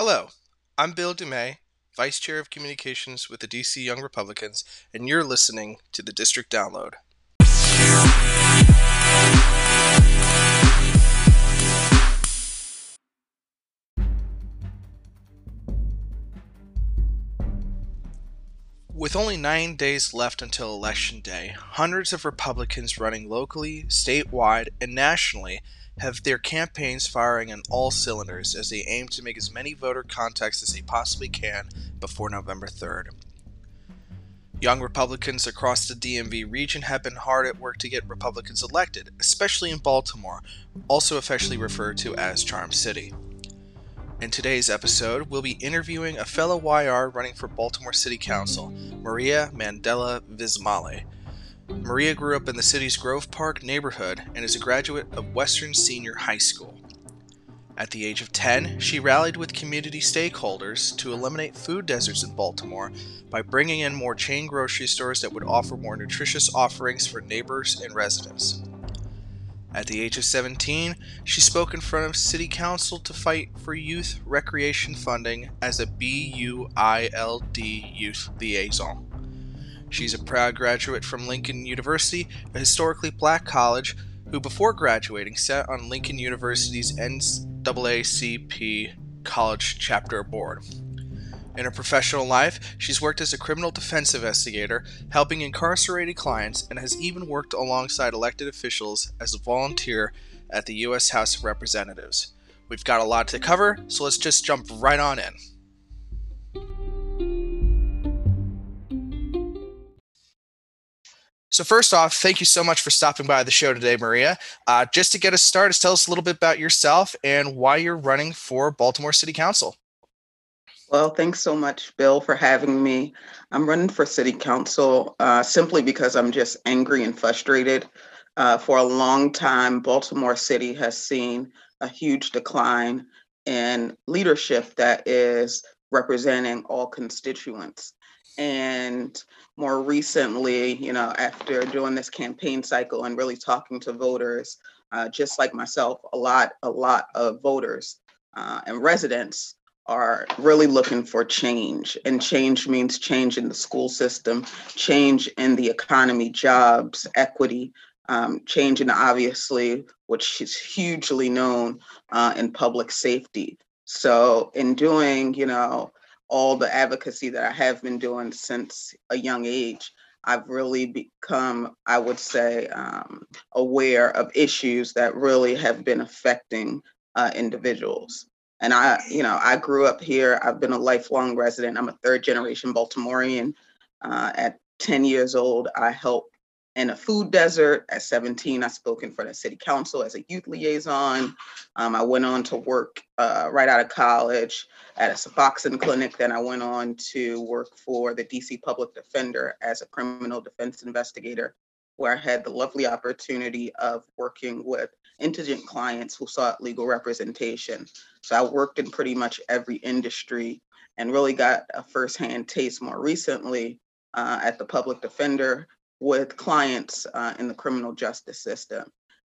Hello, I'm Bill Dumay, Vice Chair of Communications with the DC Young Republicans, and you're listening to the District Download. With only nine days left until Election Day, hundreds of Republicans running locally, statewide, and nationally have their campaigns firing on all cylinders as they aim to make as many voter contacts as they possibly can before November 3rd. Young Republicans across the DMV region have been hard at work to get Republicans elected, especially in Baltimore, also officially referred to as Charm City. In today's episode, we'll be interviewing a fellow YR running for Baltimore City Council, Maria Mandela Vismale. Maria grew up in the city's Grove Park neighborhood and is a graduate of Western Senior High School. At the age of 10, she rallied with community stakeholders to eliminate food deserts in Baltimore by bringing in more chain grocery stores that would offer more nutritious offerings for neighbors and residents. At the age of 17, she spoke in front of City Council to fight for youth recreation funding as a BUILD youth liaison. She's a proud graduate from Lincoln University, a historically black college, who before graduating sat on Lincoln University's NAACP College Chapter Board. In her professional life, she's worked as a criminal defense investigator, helping incarcerated clients, and has even worked alongside elected officials as a volunteer at the U.S. House of Representatives. We've got a lot to cover, so let's just jump right on in. So, first off, thank you so much for stopping by the show today, Maria. Uh, just to get us started, tell us a little bit about yourself and why you're running for Baltimore City Council. Well, thanks so much, Bill, for having me. I'm running for City Council uh, simply because I'm just angry and frustrated. Uh, for a long time, Baltimore City has seen a huge decline in leadership that is representing all constituents. And more recently, you know, after doing this campaign cycle and really talking to voters, uh, just like myself, a lot, a lot of voters uh, and residents are really looking for change. And change means change in the school system, change in the economy, jobs, equity, um, change in obviously, which is hugely known uh, in public safety. So, in doing, you know, all the advocacy that I have been doing since a young age, I've really become, I would say, um, aware of issues that really have been affecting uh, individuals. And I, you know, I grew up here. I've been a lifelong resident. I'm a third generation Baltimorean. Uh, at 10 years old, I helped in a food desert. At 17, I spoke in front of city council as a youth liaison. Um, I went on to work uh, right out of college at a Suboxone clinic. Then I went on to work for the DC Public Defender as a criminal defense investigator, where I had the lovely opportunity of working with indigent clients who sought legal representation. So I worked in pretty much every industry and really got a firsthand taste more recently uh, at the public defender with clients uh, in the criminal justice system.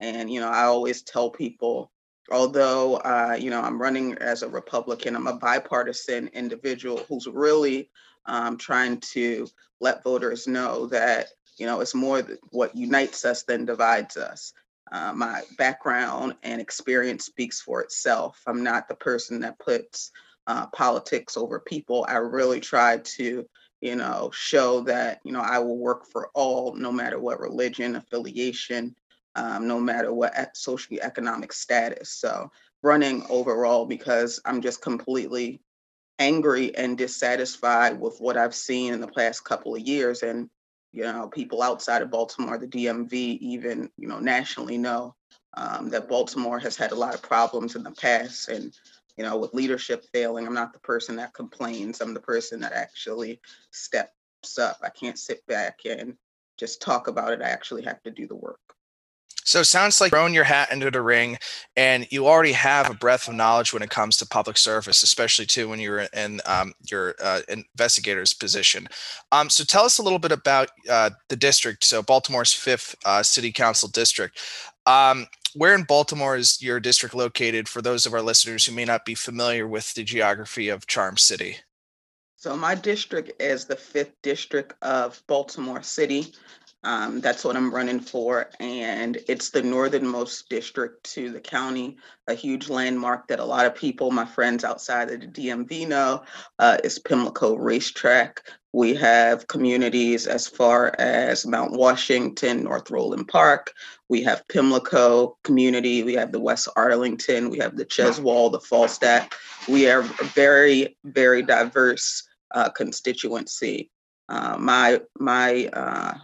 And, you know, I always tell people, although, uh, you know, I'm running as a Republican, I'm a bipartisan individual who's really um, trying to let voters know that, you know, it's more what unites us than divides us. Uh, my background and experience speaks for itself. I'm not the person that puts uh, politics over people. I really try to, you know, show that, you know, I will work for all, no matter what religion, affiliation, um, no matter what socioeconomic status. So running overall because I'm just completely angry and dissatisfied with what I've seen in the past couple of years. And you know, people outside of Baltimore, the DMV, even, you know, nationally know um, that Baltimore has had a lot of problems in the past. And, you know, with leadership failing, I'm not the person that complains. I'm the person that actually steps up. I can't sit back and just talk about it. I actually have to do the work. So it sounds like throwing your hat into the ring, and you already have a breadth of knowledge when it comes to public service, especially too when you're in um, your uh, investigator's position. Um, so tell us a little bit about uh, the district. So Baltimore's fifth uh, city council district. Um, where in Baltimore is your district located? For those of our listeners who may not be familiar with the geography of Charm City. So my district is the fifth district of Baltimore City. Um, that's what I'm running for. And it's the northernmost district to the county, a huge landmark that a lot of people, my friends outside of the DMV know, uh, is Pimlico Racetrack. We have communities as far as Mount Washington, North Roland Park. We have Pimlico community. We have the West Arlington. We have the Cheswolde, the Falstaff. We are a very, very diverse uh, constituency. Uh, my my uh,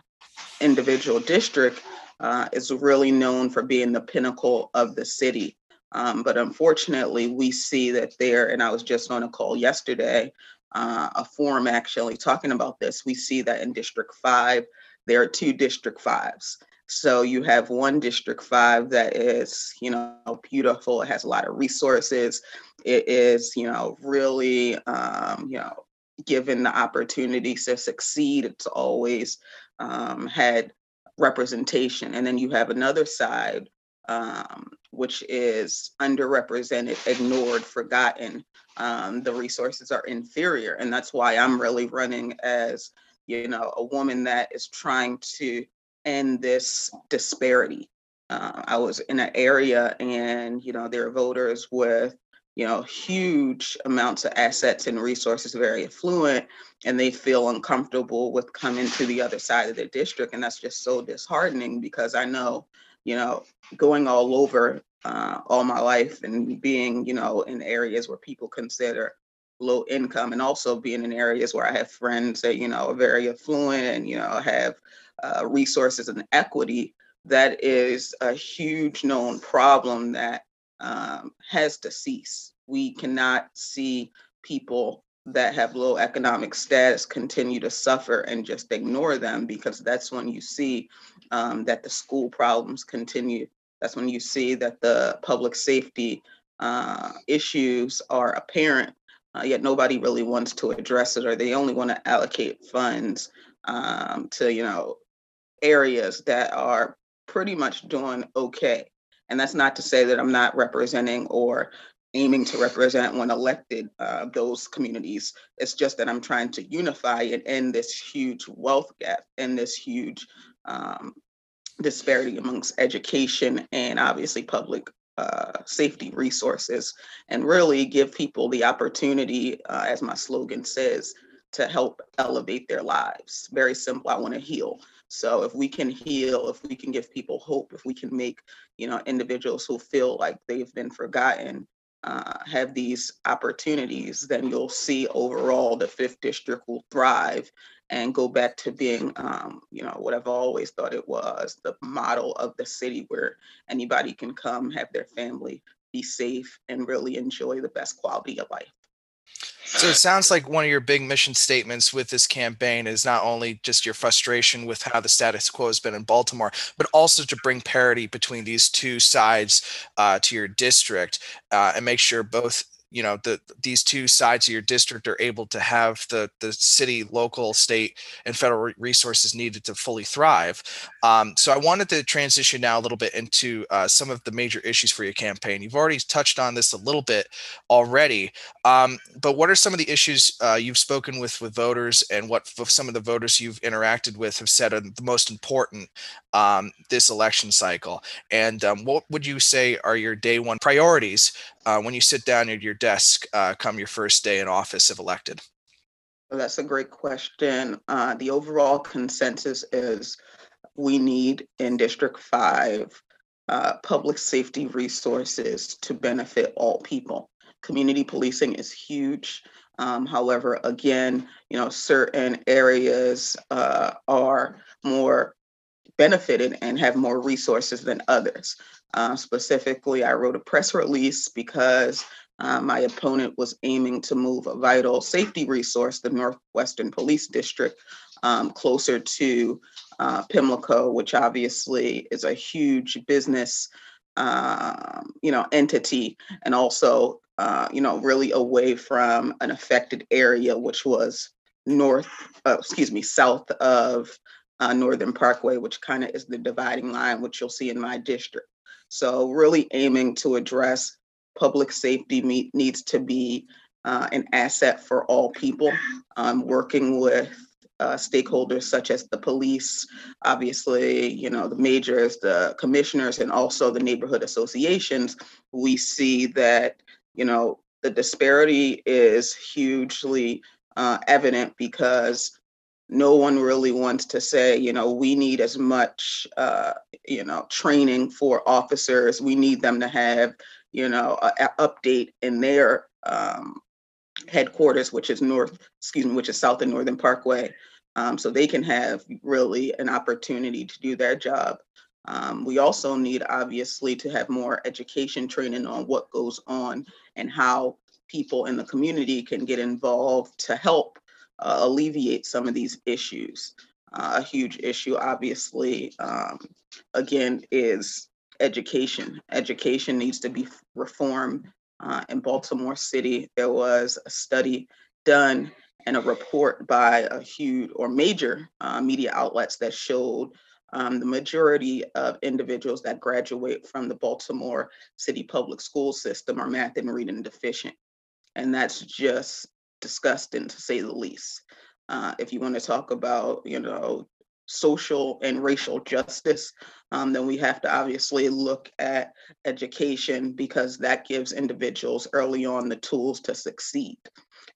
individual district uh, is really known for being the pinnacle of the city. Um, but unfortunately, we see that there, and I was just on a call yesterday, uh, a forum actually talking about this. We see that in District 5, there are two District 5s. So you have one District 5 that is, you know, beautiful. It has a lot of resources. It is, you know, really, um, you know, given the opportunity to succeed. It's always um, had representation. And then you have another side, um, which is underrepresented, ignored, forgotten. Um, the resources are inferior. And that's why I'm really running as, you know, a woman that is trying to end this disparity. Uh, I was in an area and, you know, there are voters with you know, huge amounts of assets and resources, very affluent, and they feel uncomfortable with coming to the other side of their district. And that's just so disheartening because I know, you know, going all over uh, all my life and being, you know, in areas where people consider low income and also being in areas where I have friends that, you know, are very affluent and, you know, have uh, resources and equity, that is a huge known problem that um, has to cease. We cannot see people that have low economic status continue to suffer and just ignore them because that's when you see um, that the school problems continue. That's when you see that the public safety uh, issues are apparent, uh, yet nobody really wants to address it, or they only want to allocate funds um, to, you know, areas that are pretty much doing okay. And that's not to say that I'm not representing or aiming to represent when elected uh, those communities. It's just that I'm trying to unify and end this huge wealth gap and this huge um, disparity amongst education and obviously public uh, safety resources and really give people the opportunity, uh, as my slogan says, to help elevate their lives. Very simple. I want to heal. So if we can heal, if we can give people hope, if we can make, you know, individuals who feel like they've been forgotten uh, have these opportunities, then you'll see overall the fifth district will thrive and go back to being, um, you know, what I've always thought it was, the model of the city where anybody can come, have their family, be safe, and really enjoy the best quality of life. So it sounds like one of your big mission statements with this campaign is not only just your frustration with how the status quo has been in Baltimore, but also to bring parity between these two sides uh, to your district uh, and make sure both you know the these two sides of your district are able to have the the city local state and federal resources needed to fully thrive. Um, so i wanted to transition now a little bit into uh, some of the major issues for your campaign. You've already touched on this a little bit already um, but what are some of the issues uh, you've spoken with with voters and what some of the voters you've interacted with have said are the most important um, this election cycle? And um, what would you say are your day one priorities uh, when you sit down at your desk uh, come your first day in office if elected? Well, that's a great question. Uh, the overall consensus is we need in District 5 uh, public safety resources to benefit all people. Community policing is huge. Um, however, again, you know, certain areas uh, are more benefited and have more resources than others. Uh, specifically, I wrote a press release because uh, my opponent was aiming to move a vital safety resource, the Northwestern Police District, um, closer to uh, Pimlico, which obviously is a huge business, um, you know, entity, and also, uh, you know, really away from an affected area, which was north, uh, excuse me, south of uh, Northern Parkway, which kind of is the dividing line, which you'll see in my district. So really aiming to address public safety needs to be uh, an asset for all people. Um, working with uh, stakeholders such as the police, obviously, you know, the majors, the commissioners, and also the neighborhood associations, we see that, you know, the disparity is hugely uh, evident because no one really wants to say, you know, we need as much, uh, you know, training for officers. We need them to have, you know, an update in their um, headquarters, which is north, excuse me, which is South and Northern Parkway, um, so they can have really an opportunity to do their job. Um, we also need, obviously, to have more education training on what goes on and how people in the community can get involved to help uh, alleviate some of these issues. Uh, a huge issue, obviously, um, again, is education. Education needs to be reformed. Uh, in Baltimore City, there was a study done and a report by a huge or major uh, media outlets that showed um, the majority of individuals that graduate from the Baltimore City public school system are math and reading deficient. And that's just disgusting to say the least. Uh, if you want to talk about, you know, social and racial justice, um, then we have to obviously look at education because that gives individuals early on the tools to succeed.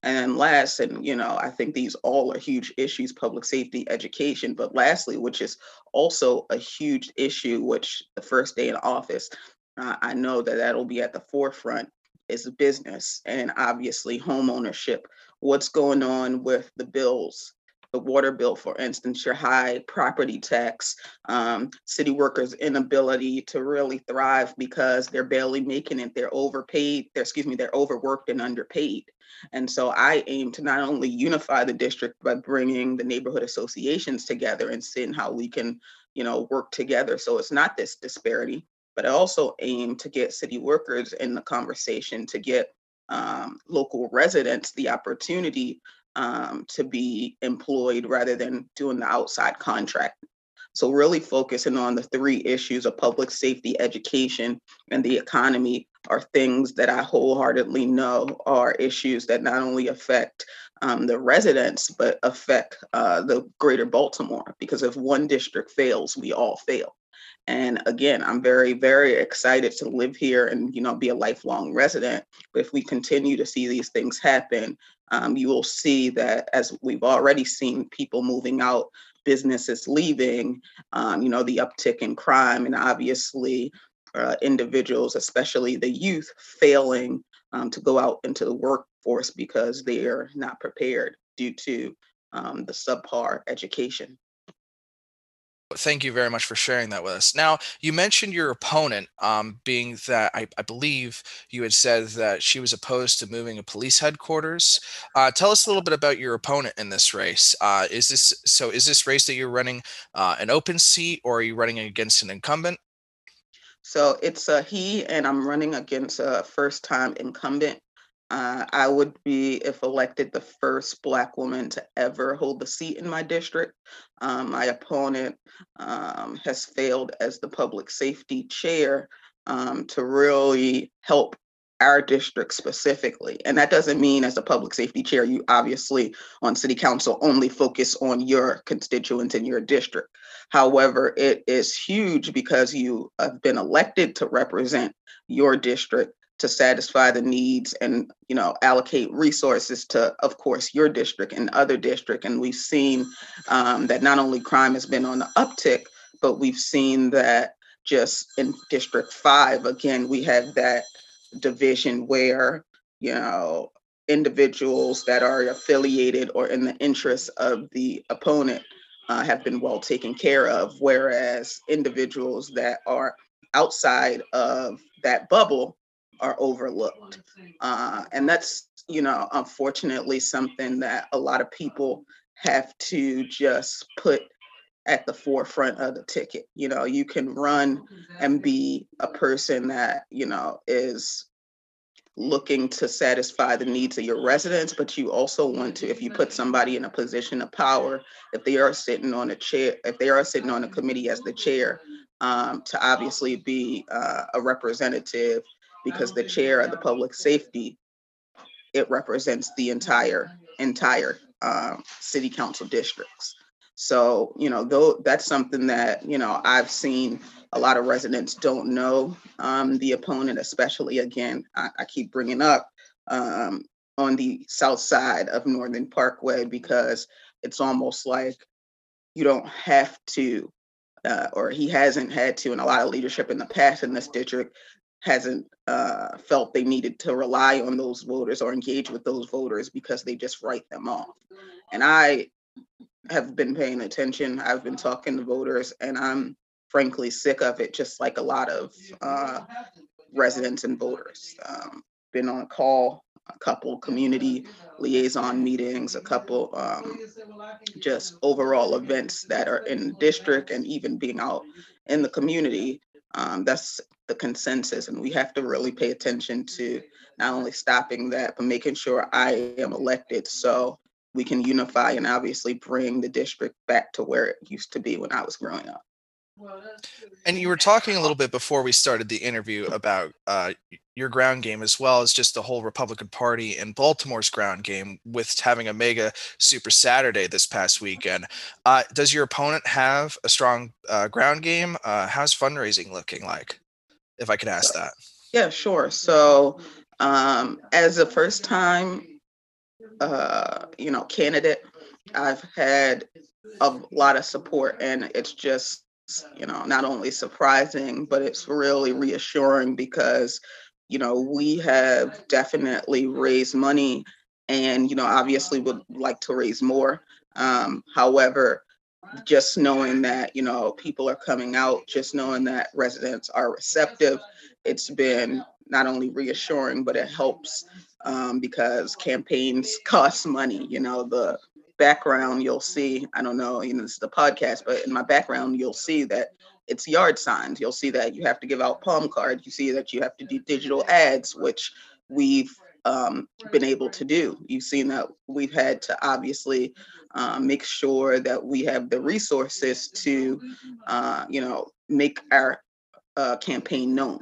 And last, and you know, I think these all are huge issues, public safety, education. But lastly, which is also a huge issue, which the first day in office, uh, I know that that'll be at the forefront, is a business and obviously home ownership. What's going on with the bills? the water bill, for instance, your high property tax, um, city workers' inability to really thrive because they're barely making it. They're overpaid. They're excuse me. They're overworked and underpaid. And so I aim to not only unify the district by bringing the neighborhood associations together and seeing how we can, you know, work together. So it's not this disparity, but I also aim to get city workers in the conversation to get um, local residents the opportunity um, to be employed rather than doing the outside contract. So, really focusing on the three issues of public safety, education, and the economy are things that I wholeheartedly know are issues that not only affect um, the residents, but affect uh, the greater Baltimore. Because if one district fails, we all fail. And again, I'm very, very excited to live here and you know be a lifelong resident. But if we continue to see these things happen, um, you will see that as we've already seen people moving out, businesses leaving, um, you know, the uptick in crime, and obviously uh, individuals, especially the youth, failing um, to go out into the workforce because they are not prepared due to um, the subpar education. Thank you very much for sharing that with us. Now, you mentioned your opponent um, being that I, I, believe you had said that she was opposed to moving a police headquarters. Uh, tell us a little bit about your opponent in this race. Uh, is this so? Is this race that you're running uh, an open seat, or are you running against an incumbent? So it's a he, and I'm running against a first-time incumbent. Uh, I would be, if elected, the first Black woman to ever hold the seat in my district. Um, my opponent um, has failed as the public safety chair um, to really help our district specifically. And that doesn't mean as a public safety chair, you obviously on city council only focus on your constituents in your district. However, it is huge because you have been elected to represent your district to satisfy the needs and you know allocate resources to of course your district and other district. And we've seen um, that not only crime has been on the uptick but we've seen that just in district five again we have that division where you know individuals that are affiliated or in the interest of the opponent uh, have been well taken care of whereas individuals that are outside of that bubble are overlooked. Uh, and that's, you know, unfortunately something that a lot of people have to just put at the forefront of the ticket. You know, you can run and be a person that, you know, is looking to satisfy the needs of your residents, but you also want to, if you put somebody in a position of power, if they are sitting on a chair, if they are sitting on a committee as the chair, um, to obviously be uh, a representative because the chair of the public safety, it represents the entire, entire um, city council districts. So, you know, though that's something that, you know, I've seen a lot of residents don't know um, the opponent, especially again, I, I keep bringing up um, on the south side of Northern Parkway because it's almost like you don't have to, uh, or he hasn't had to, and a lot of leadership in the past in this district hasn't uh, felt they needed to rely on those voters or engage with those voters because they just write them off. And I have been paying attention. I've been talking to voters, and I'm frankly sick of it, just like a lot of uh, residents and voters. Um, been on a call, a couple community liaison meetings, a couple um, just overall events that are in the district, and even being out in the community. Um, that's the consensus, and we have to really pay attention to not only stopping that, but making sure I am elected so we can unify and obviously bring the district back to where it used to be when I was growing up. And you were talking a little bit before we started the interview about uh, your ground game as well as just the whole Republican Party and Baltimore's ground game with having a mega Super Saturday this past weekend. Uh, does your opponent have a strong uh, ground game? Uh, how's fundraising looking like? If I could ask that. Yeah, sure. So, um, as a first time, uh, you know, candidate, I've had a lot of support, and it's just you know, not only surprising, but it's really reassuring because, you know, we have definitely raised money and, you know, obviously would like to raise more. Um, however, just knowing that, you know, people are coming out, just knowing that residents are receptive, it's been not only reassuring, but it helps um, because campaigns cost money. You know, the background, you'll see, I don't know, you know, this is the podcast, but in my background, you'll see that it's yard signs. You'll see that you have to give out palm cards. You see that you have to do digital ads, which we've um, been able to do. You've seen that we've had to obviously uh, make sure that we have the resources to, uh, you know, make our uh, campaign known.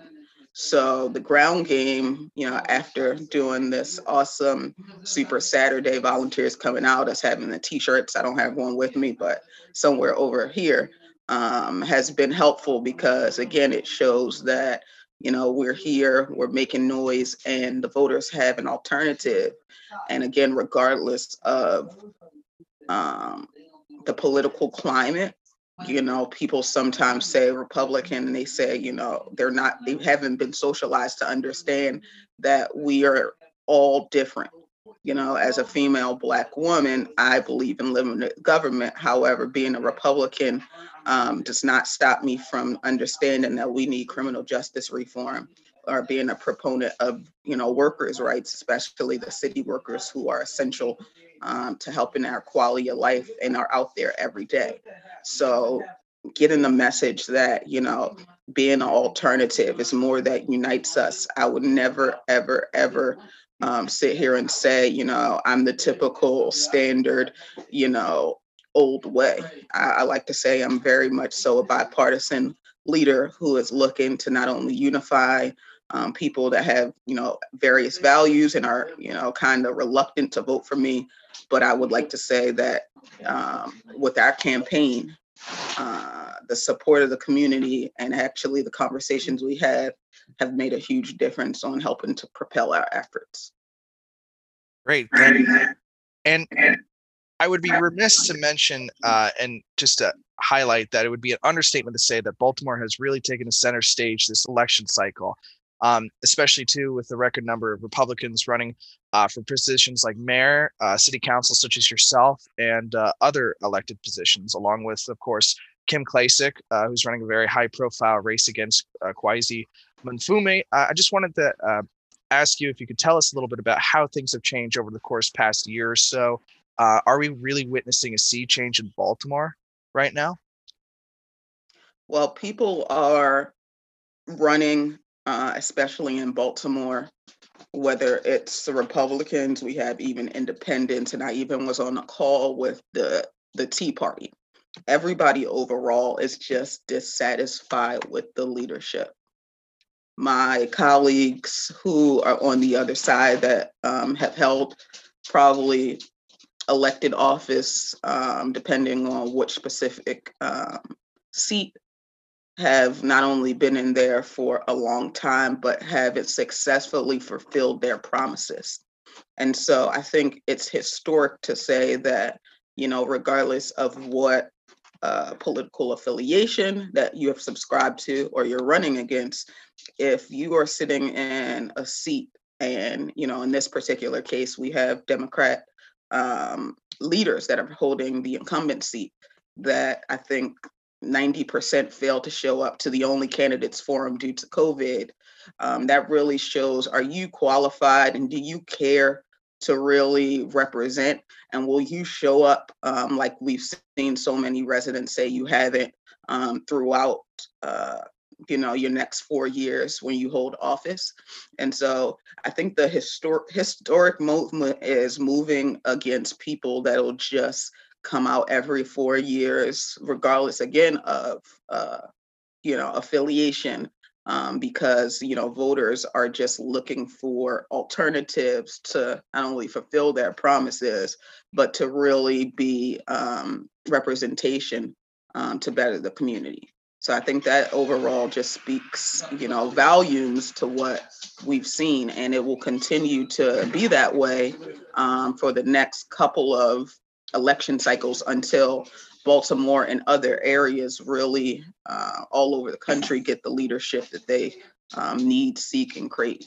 So the ground game, you know, after doing this awesome Super Saturday, volunteers coming out, us having the t-shirts. I don't have one with me, but somewhere over here um, has been helpful because again, it shows that you know we're here, we're making noise, and the voters have an alternative. And again, regardless of um, the political climate, you know people sometimes say republican and they say you know they're not they haven't been socialized to understand that we are all different. You know as a female black woman i believe in limited government. However being a republican um, does not stop me from understanding that we need criminal justice reform or being a proponent of you know workers rights especially the city workers who are essential um, to helping our quality of life and are out there every day. So getting the message that, you know, being an alternative is more that unites us. I would never, ever, ever um, sit here and say, you know, I'm the typical standard, you know, old way. I, I like to say I'm very much so a bipartisan leader who is looking to not only unify um, people that have, you know, various values and are, you know, kind of reluctant to vote for me, but I would like to say that um, with our campaign, uh, the support of the community and actually the conversations we had have made a huge difference on helping to propel our efforts. Great. And I would be remiss to mention uh, and just to highlight that it would be an understatement to say that Baltimore has really taken a center stage this election cycle um, especially too with the record number of Republicans running uh, for positions like mayor, uh, city council, such as yourself, and uh, other elected positions, along with, of course, Kim Klacik, uh, who's running a very high-profile race against uh, Kweisi Mfume. I just wanted to uh, ask you if you could tell us a little bit about how things have changed over the course past year or so. are we really witnessing a sea change in Baltimore right now? Well, people are running, uh, especially in Baltimore, whether it's the Republicans, we have even independents, and I even was on a call with the the Tea Party. Everybody overall is just dissatisfied with the leadership. My colleagues who are on the other side that um, have held probably elected office, um, depending on which specific um, seat have not only been in there for a long time, but have it successfully fulfilled their promises. And so I think it's historic to say that, you know, regardless of what uh, political affiliation that you have subscribed to or you're running against, if you are sitting in a seat, and, you know, in this particular case, we have Democrat um, leaders that are holding the incumbent seat that I think 90% failed to show up to the only candidates forum due to COVID. Um, that really shows are you qualified and do you care to really represent? And will you show up um, like we've seen so many residents say you haven't um, throughout? Uh, you know your next four years when you hold office and so i think the historic historic movement is moving against people that'll just come out every four years, regardless again of uh, you know affiliation, um, because you know voters are just looking for alternatives to not only fulfill their promises, but to really be um, representation um, to better the community. So I think that overall just speaks, you know, volumes to what we've seen, and it will continue to be that way um, for the next couple of election cycles until Baltimore and other areas really uh, all over the country get the leadership that they um, need, seek, and crave.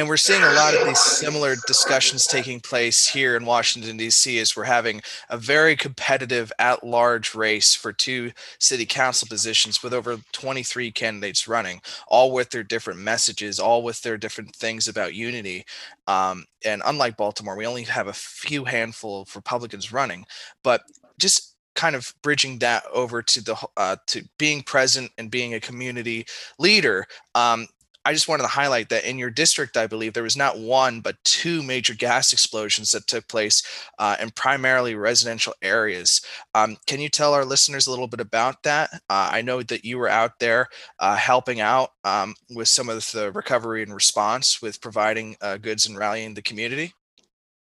And we're seeing a lot of these similar discussions taking place here in Washington, D.C., as we're having a very competitive at large race for two city council positions with over 23 candidates running, all with their different messages, all with their different things about unity. Um, and unlike Baltimore, we only have a few handful of Republicans running, but just kind of bridging that over to the uh, to being present and being a community leader um, I just wanted to highlight that in your district, I believe there was not one but two major gas explosions that took place uh, in primarily residential areas. Um, can you tell our listeners a little bit about that? Uh, I know that you were out there uh, helping out um, with some of the recovery and response with providing uh, goods and rallying the community.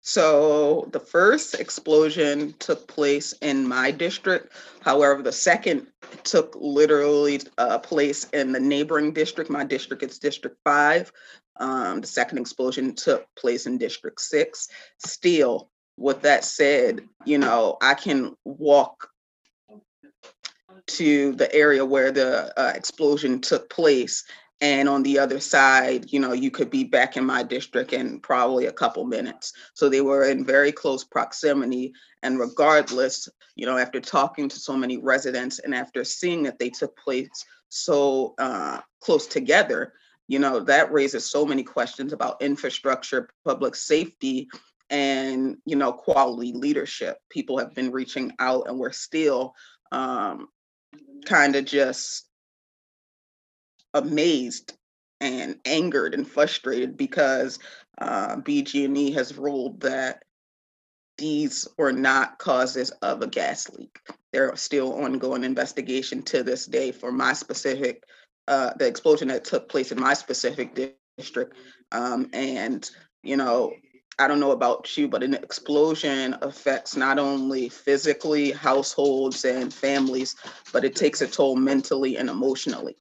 So the first explosion took place in my district. However, the second took literally uh, place in the neighboring district. My district is District 5. Um, the second explosion took place in District 6. Still, with that said, you know, I can walk to the area where the uh, explosion took place and on the other side you know you could be back in my district in probably a couple minutes. So they were in very close proximity. And regardless you know after talking to so many residents and after seeing that they took place so uh, close together you know that raises so many questions about infrastructure public safety and you know quality leadership. People have been reaching out and we're still um, kind of just amazed and angered and frustrated because uh, BG&E has ruled that these were not causes of a gas leak. There are still ongoing investigation to this day for my specific, uh, the explosion that took place in my specific district. Um, and, you know, I don't know about you, but an explosion affects not only physically households and families, but it takes a toll mentally and emotionally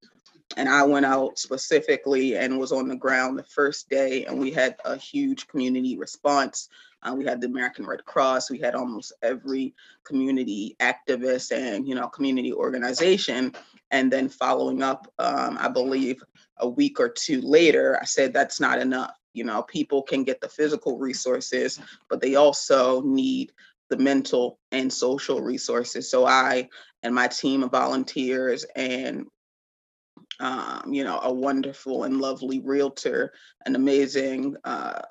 and I went out specifically and was on the ground the first day, and we had a huge community response. Uh, we had the American Red Cross. We had almost every community activist and you know community organization. And then following up, um, I believe a week or two later, I said that's not enough. You know, people can get the physical resources, but they also need the mental and social resources. So I and my team of volunteers and um, you know, a wonderful and lovely realtor, an amazing uh,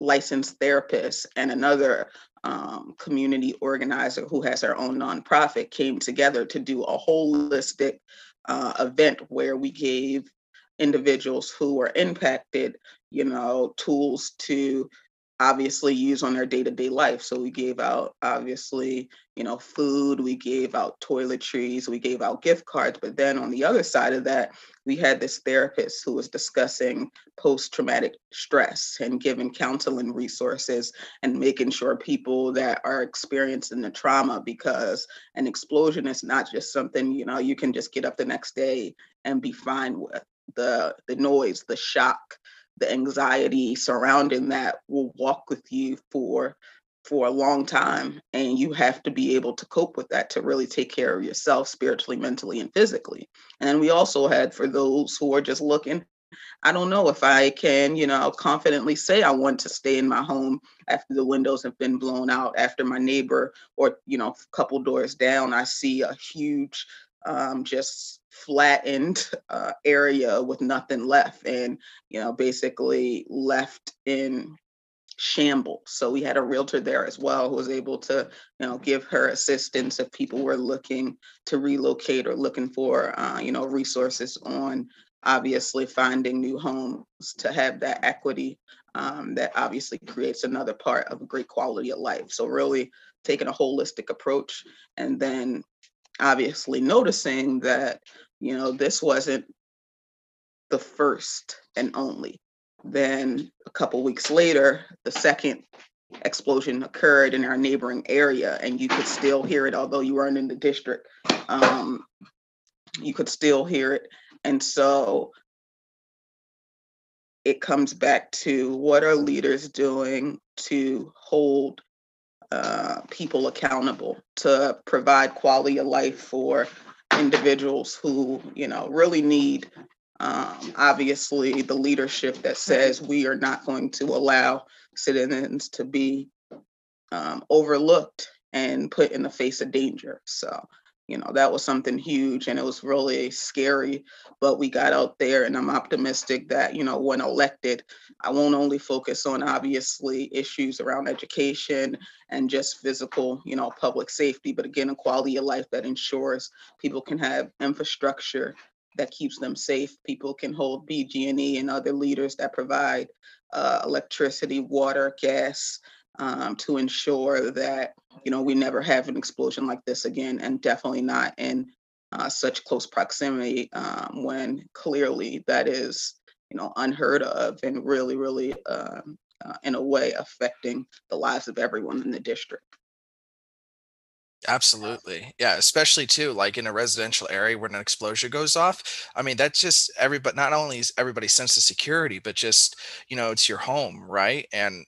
licensed therapist and another um, community organizer who has her own nonprofit came together to do a holistic uh, event where we gave individuals who were impacted, you know, tools to obviously use on their day-to-day life. So we gave out obviously you know food we gave out toiletries we gave out gift cards. But then on the other side of that we had this therapist who was discussing post-traumatic stress and giving counseling resources and making sure people that are experiencing the trauma because an explosion is not just something you know you can just get up the next day and be fine with the the noise the shock the anxiety surrounding that will walk with you for for a long time and you have to be able to cope with that to really take care of yourself spiritually mentally and physically. And we also had for those who are just looking i don't know if i can you know confidently say i want to stay in my home after the windows have been blown out after my neighbor or you know a couple doors down i see a huge um, just flattened uh, area with nothing left and you know basically left in shambles. So we had a realtor there as well who was able to you know give her assistance if people were looking to relocate or looking for uh, you know resources on obviously finding new homes to have that equity um, that obviously creates another part of a great quality of life. So really taking a holistic approach and then obviously noticing that, you know, this wasn't the first and only. Then a couple weeks later, the second explosion occurred in our neighboring area, and you could still hear it, although you weren't in the district. Um, you could still hear it. And so it comes back to what are leaders doing to hold uh, people accountable to provide quality of life for individuals who you know really need um, obviously the leadership that says we are not going to allow citizens to be um, overlooked and put in the face of danger. So you know that was something huge and it was really scary but we got out there and i'm optimistic that you know when elected i won't only focus on obviously issues around education and just physical you know public safety but again a quality of life that ensures people can have infrastructure that keeps them safe people can hold bg&e and other leaders that provide uh, electricity water gas um, to ensure that you know we never have an explosion like this again, and definitely not in uh, such close proximity um, when clearly that is you know unheard of and really, really um, uh, in a way affecting the lives of everyone in the district. Absolutely. Yeah, especially too, like in a residential area when an explosion goes off. I mean, that's just everybody, not only is everybody's sense of security, but just, you know, it's your home, right? And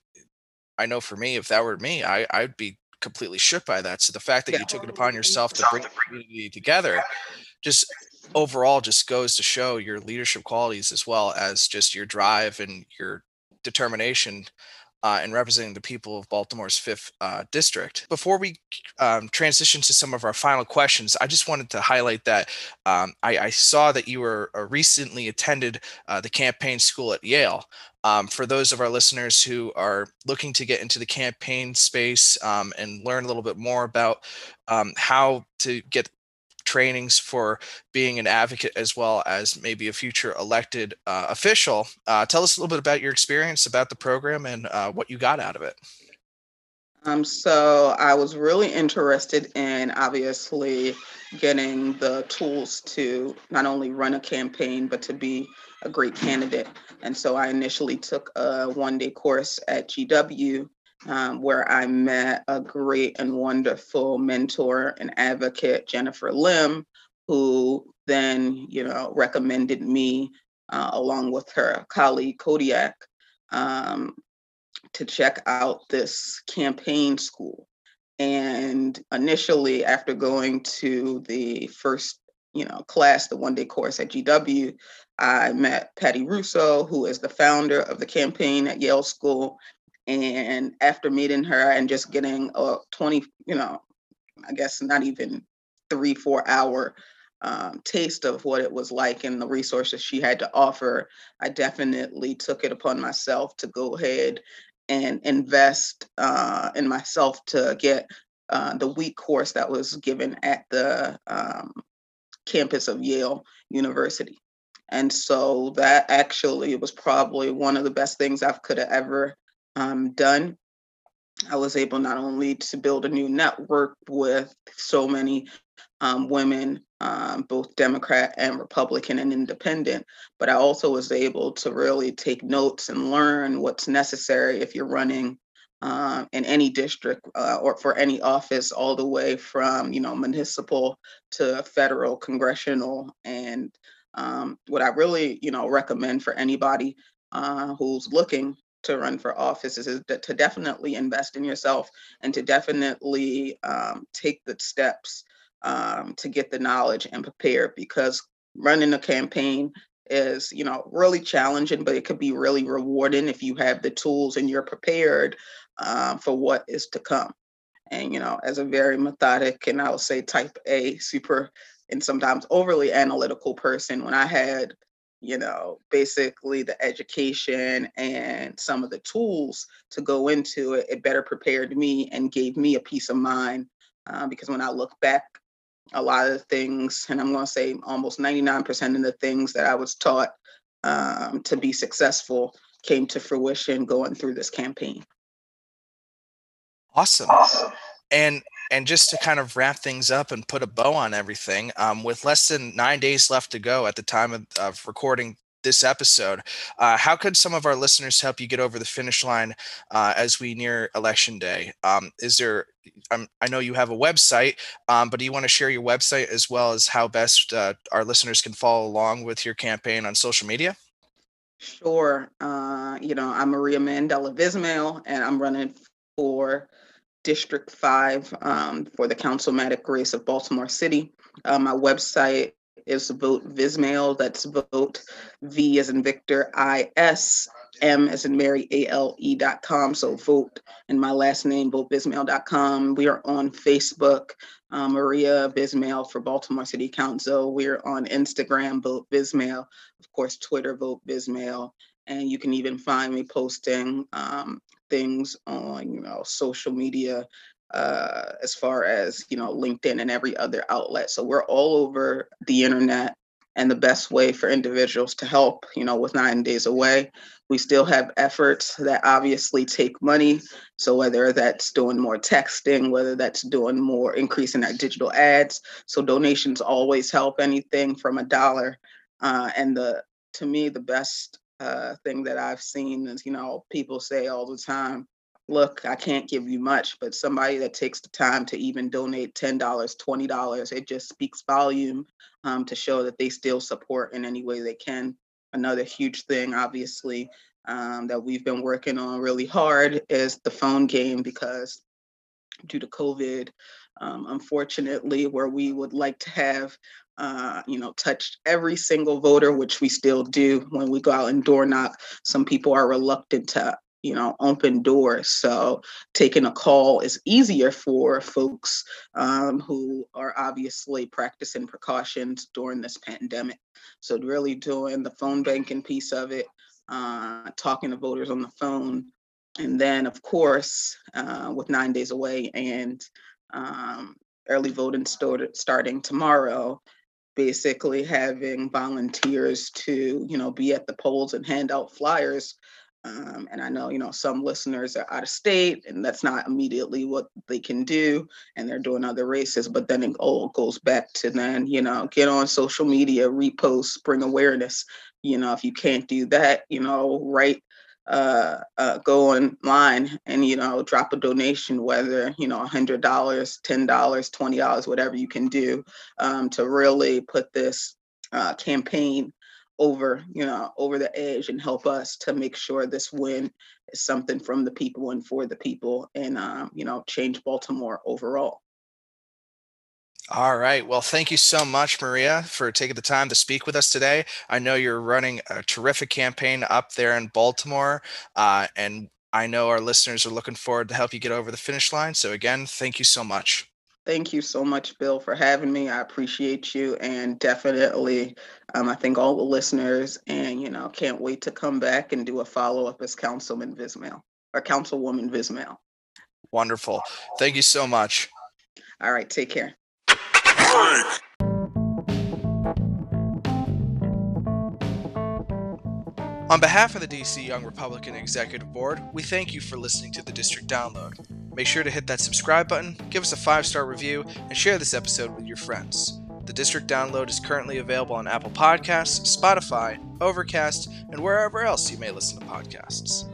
I know for me, if that were me, I I'd be completely shook by that. So the fact that Yeah. you took it upon yourself to bring the community together, just overall just goes to show your leadership qualities as well as just your drive and your determination uh, in representing the people of Baltimore's fifth uh, district. Before we um, transition to some of our final questions, I just wanted to highlight that um, I, I saw that you were uh, recently attended uh, the campaign school at Yale. Um, for those of our listeners who are looking to get into the campaign space um, and learn a little bit more about um, how to get trainings for being an advocate as well as maybe a future elected uh, official, uh, tell us a little bit about your experience about the program and uh, what you got out of it. Um, so I was really interested in obviously getting the tools to not only run a campaign, but to be a great candidate. And so I initially took a one day course at GW um, where I met a great and wonderful mentor and advocate, Jennifer Lim, who then, you know, recommended me uh, along with her colleague Kodiak um, to check out this campaign school. And initially, after going to the first, you know, class, the one day course at GW, I met Patty Russo, who is the founder of the campaign at Yale School. And after meeting her and just getting a 20, you know, I guess not even three, four hour um, taste of what it was like and the resources she had to offer, I definitely took it upon myself to go ahead and invest uh, in myself to get uh, the week course that was given at the um, campus of Yale University. And so that actually was probably one of the best things I could have ever um, done. I was able not only to build a new network with so many um, women, um, both Democrat and Republican and independent, but I also was able to really take notes and learn what's necessary if you're running uh, in any district uh, or for any office, all the way from you know municipal to federal, congressional, and um, what I really you know recommend for anybody uh, who's looking to run for office is, to definitely invest in yourself and to definitely um, take the steps um, to get the knowledge and prepare because running a campaign is you know really challenging but it could be really rewarding if you have the tools and you're prepared um, for what is to come. And you know as a very methodic and i would say type a super and sometimes overly analytical person when i had you know basically the education and some of the tools to go into it it better prepared me and gave me a peace of mind uh, because when i look back a lot of the things, and I'm going to say almost 99% of the things that I was taught um, to be successful came to fruition going through this campaign. Awesome. And and just to kind of wrap things up and put a bow on everything, um, with less than nine days left to go at the time of, of recording this episode. Uh, how could some of our listeners help you get over the finish line uh, as we near election day? Um, is there, um, I know you have a website, um, but do you want to share your website as well as how best uh, our listeners can follow along with your campaign on social media? Sure. Uh, you know, I'm Maria Mandela Vismale, and I'm running for District 5 um, for the councilmanic race of Baltimore City. Uh, my website is vote Vismale. That's vote V as in Victor, I S M as in Mary, A L E dot com. So vote and my last name, votevismale.com. We are on Facebook, uh, Maria Vismale for Baltimore City Council. We're on Instagram, vote Vismale. Of course, Twitter, vote Vismale. And you can even find me posting um, things on, you know, social media uh, as far as you know linkedin and every other outlet. So we're all over the internet and the best way for individuals to help you know with nine days away we still have efforts that obviously take money. So whether that's doing more texting whether that's doing more increasing our digital ads. So donations always help anything from a dollar uh, and the to me the best uh, thing that i've seen is you know people say all the time look, I can't give you much, but somebody that takes the time to even donate $10, $20, it just speaks volume um, to show that they still support in any way they can. Another huge thing, obviously, um, that we've been working on really hard is the phone game because due to COVID, um, unfortunately, where we would like to have uh, you know, touched every single voter, which we still do when we go out and door knock. Some people are reluctant to you know, open doors. So taking a call is easier for folks um, who are obviously practicing precautions during this pandemic. So really doing the phone banking piece of it, uh, talking to voters on the phone, and then of course, uh, with nine days away and um, early voting started starting tomorrow, basically having volunteers to you know be at the polls and hand out flyers um, and I know, you know, some listeners are out of state and that's not immediately what they can do. And they're doing other races, but then it all goes back to then, you know, get on social media, repost, bring awareness. You know, if you can't do that, you know, write, uh, uh, go online and, you know, drop a donation, whether, you know, $100, $10, $20, whatever you can do um, to really put this uh, campaign over you know over the edge and help us to make sure this win is something from the people and for the people and um, you know change baltimore overall all right. Well, thank you so much, Maria, for taking the time to speak with us today. I know you're running a terrific campaign up there in Baltimore, uh, and I know our listeners are looking forward to help you get over the finish line. So, again, thank you so much. Thank you so much, Bill, for having me. I appreciate you, and definitely, um, I think all the listeners, and you know, can't wait to come back and do a follow up as Councilman Vismale. or Councilwoman Vismale. Wonderful. Thank you so much. All right, take care. On behalf of the DC Young Republican Executive Board, we thank you for listening to the District Download. Make sure to hit that subscribe button, give us a five star review, and share this episode with your friends. The District Download is currently available on Apple Podcasts, Spotify, Overcast, and wherever else you may listen to podcasts.